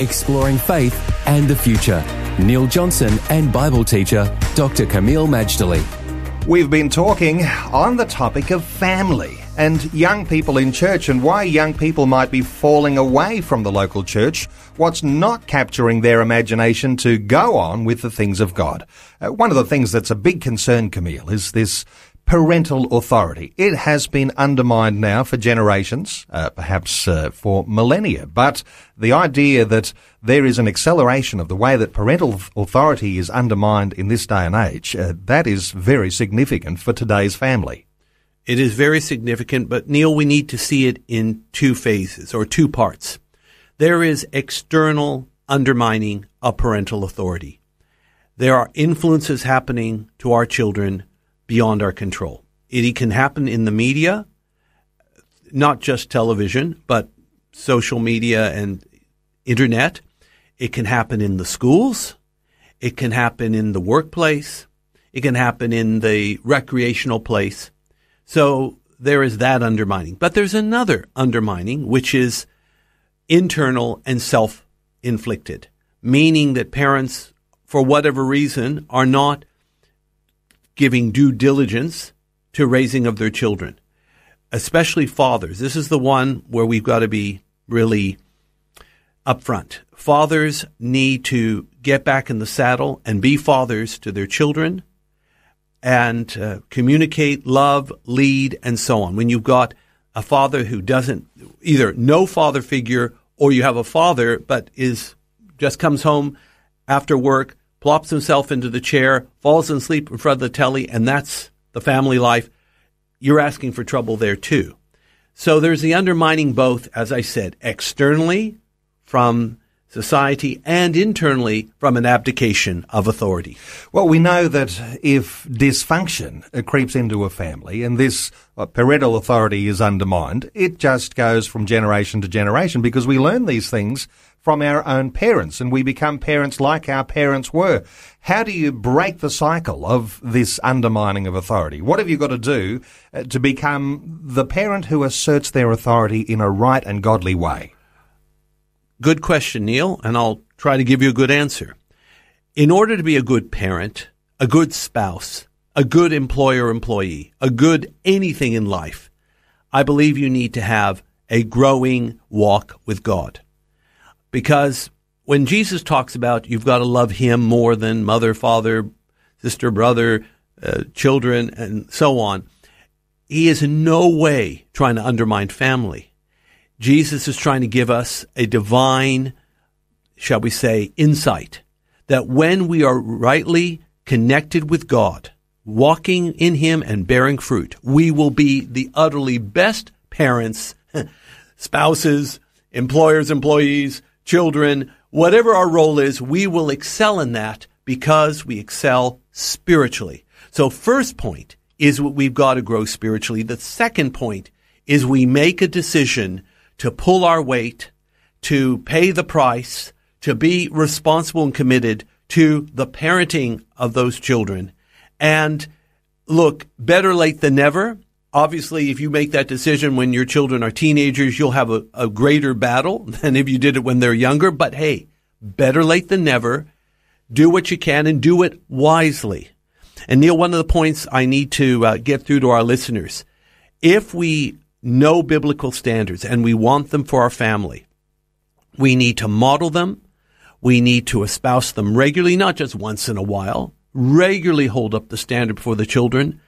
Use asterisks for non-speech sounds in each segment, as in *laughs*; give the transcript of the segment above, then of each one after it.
Exploring faith and the future. Neil Johnson and Bible teacher Dr. Kameel Majdali. We've been talking on the topic of family and young people in church and why young people might be falling away from the local church, what's not capturing their imagination to go on with the things of God. Uh, one of the things that's a big concern, Kameel, is this parental authority. It has been undermined now for generations, uh, perhaps uh, for millennia. But the idea that there is an acceleration of the way that parental authority is undermined in this day and age, uh, that is very significant for today's family. It is very significant, but Neil, we need to see it in two phases or two parts. There is external undermining of parental authority. There are influences happening to our children beyond our control. It can happen in the media, not just television, but social media and internet. It can happen in the schools. It can happen in the workplace. It can happen in the recreational place. So there is that undermining. But there's another undermining, which is internal and self inflicted, meaning that parents, for whatever reason, are not giving due diligence to raising of their children, especially fathers. This is the one where we've got to be really upfront. Fathers need to get back in the saddle and be fathers to their children and uh, communicate, love, lead, and so on. When you've got a father who doesn't either no father figure or you have a father but is just comes home after work plops himself into the chair, falls asleep in front of the telly, and that's the family life, you're asking for trouble there too. So there's the undermining both, as I said, externally from society and internally from an abdication of authority. Well, we know that if dysfunction creeps into a family and this uh, parental authority is undermined, it just goes from generation to generation because we learn these things from our own parents and we become parents like our parents were. How do you break the cycle of this undermining of authority? What have you got to do uh, to become the parent who asserts their authority in a right and godly way? Good question, Neil, and I'll try to give you a good answer. In order to be a good parent, a good spouse, a good employer employee, a good anything in life, I believe you need to have a growing walk with God. Because when Jesus talks about you've got to love him more than mother, father, sister, brother, uh, children, and so on, he is in no way trying to undermine family. Jesus is trying to give us a divine, shall we say, insight that when we are rightly connected with God, walking in Him and bearing fruit, we will be the utterly best parents, *laughs* spouses, employers, employees, children, whatever our role is, we will excel in that because we excel spiritually. So first point is what we've got to grow spiritually. The second point is we make a decision to pull our weight, to pay the price, to be responsible and committed to the parenting of those children. And look, better late than never obviously, if you make that decision when your children are teenagers, you'll have a, a greater battle *laughs* than if you did it when they're younger. But hey, better late than never. Do what you can and do it wisely. And Neil, one of the points I need to uh, get through to our listeners, if we know biblical standards and we want them for our family, we need to model them. We need to espouse them regularly, not just once in a while, regularly hold up the standard for the children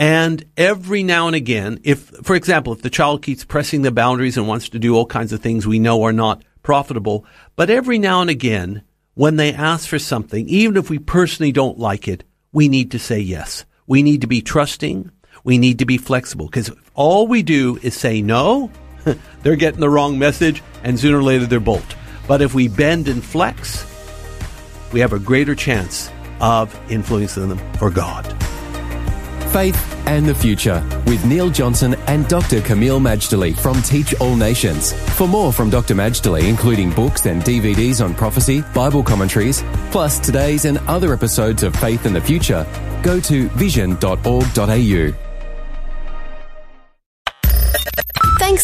and every now and again, if, for example, if the child keeps pressing the boundaries and wants to do all kinds of things we know are not profitable, but every now and again, when they ask for something, even if we personally don't like it, we need to say yes. We need to be trusting. We need to be flexible because all we do is say no, *laughs* they're getting the wrong message and sooner or later they're bolt. But if we bend and flex, we have a greater chance of influencing them for God. Faith and the Future with Neil Johnson and Dr. Kameel Majdali from Teach All Nations. For more from Dr. Majdali, including books and DVDs on prophecy, Bible commentaries, plus today's and other episodes of Faith and the Future, go to vision.org.au.